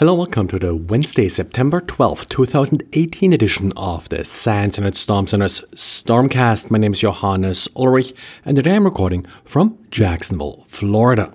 Hello, welcome to the Wednesday, September 12th, 2018 edition of the SANS Internet Storm Center's Stormcast. My name is Johannes Ulrich, and today I'm recording from Jacksonville, Florida.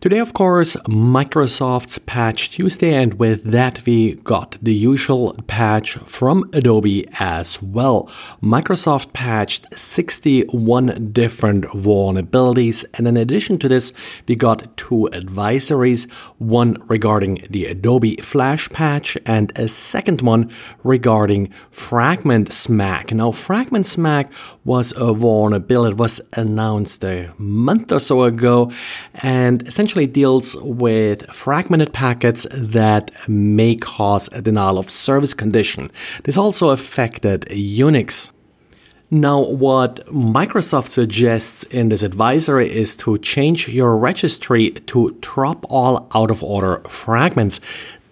Today, of course, Microsoft's Patch Tuesday, and with that, we got the usual patch from Adobe as well. Microsoft patched 61 different vulnerabilities, and in addition to this, we got two advisories one regarding the Adobe Flash patch, and a second one regarding Fragment Smack. Now, Fragment Smack was a vulnerability, it was announced a month or so ago, and essentially essentially deals with fragmented packets that may cause a denial of service condition. This also affected Unix. Now, what Microsoft suggests in this advisory is to change your registry to drop all out of order fragments.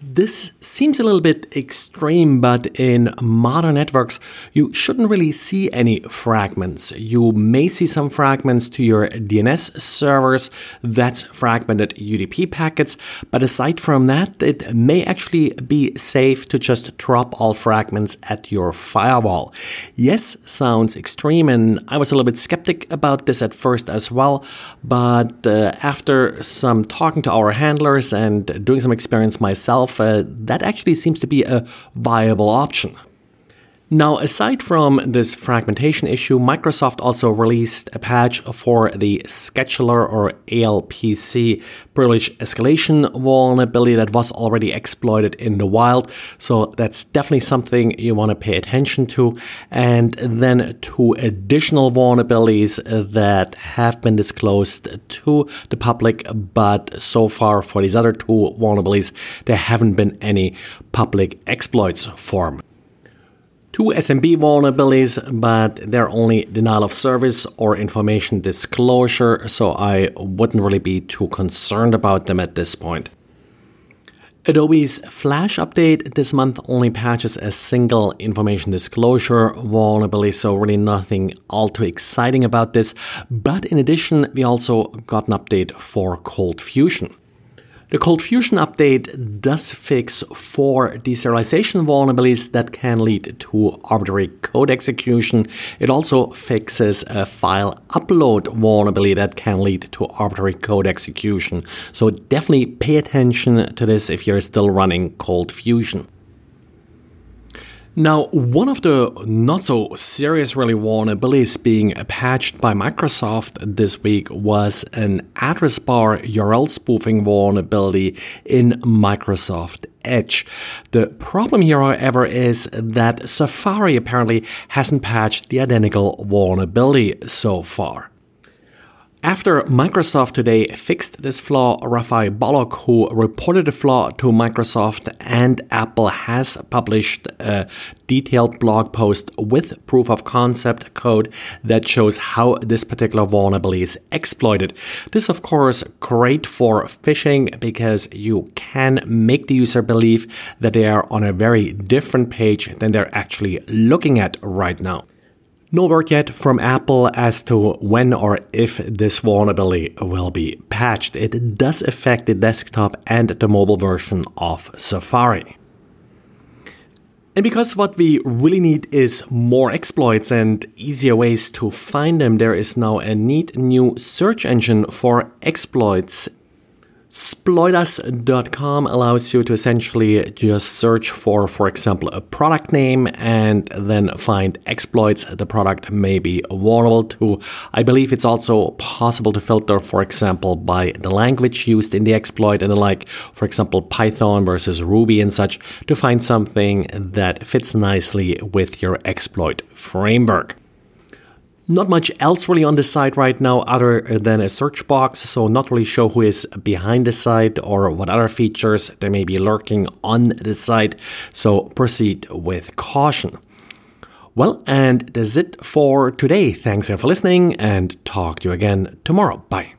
This seems a little bit extreme, but in modern networks, you shouldn't really see any fragments. You may see some fragments to your DNS servers, that's fragmented UDP packets, but aside from that, it may actually be safe to just drop all fragments at your firewall. Yes, sounds extreme, and I was a little bit skeptic about this at first as well, but uh, after some talking to our handlers and doing some experience myself, uh, that actually seems to be a viable option. Now, aside from this fragmentation issue, Microsoft also released a patch for the scheduler or ALPC privilege escalation vulnerability that was already exploited in the wild. So that's definitely something you want to pay attention to. And then two additional vulnerabilities that have been disclosed to the public, but so far for these other two vulnerabilities, there haven't been any public exploits for them two SMB vulnerabilities, but they're only denial of service or information disclosure, so I wouldn't really be too concerned about them at this point. Adobe's Flash update this month only patches a single information disclosure vulnerability, so really nothing all too exciting about this. But in addition, we also got an update for Cold Fusion. The Cold Fusion update does fix four deserialization vulnerabilities that can lead to arbitrary code execution. It also fixes a file upload vulnerability that can lead to arbitrary code execution. So definitely pay attention to this if you're still running Cold Fusion. Now, one of the not so serious really vulnerabilities being patched by Microsoft this week was an address bar URL spoofing vulnerability in Microsoft Edge. The problem here, however, is that Safari apparently hasn't patched the identical vulnerability so far. After Microsoft today fixed this flaw, Rafay Baloch, who reported the flaw to Microsoft and Apple, has published a detailed blog post with proof of concept code that shows how this particular vulnerability is exploited. This, of course, great for phishing because you can make the user believe that they are on a very different page than they're actually looking at right now. No word yet from Apple as to when or if this vulnerability will be patched. It does affect the desktop and the mobile version of Safari. And because what we really need is more exploits and easier ways to find them, there is now a neat new search engine for exploits Sploitus.com allows you to essentially just search for, for example, a product name and then find exploits the product may be vulnerable to. I believe it's also possible to filter, for example, by the language used in the exploit and the like, for example, Python versus Ruby and such, to find something that fits nicely with your exploit framework. Not much else really on the site right now other than a search box, so not really sure who is behind the site or what other features they may be lurking on the site, so proceed with caution. Well, and that's it for today. Thanks again for listening and talk to you again tomorrow. Bye.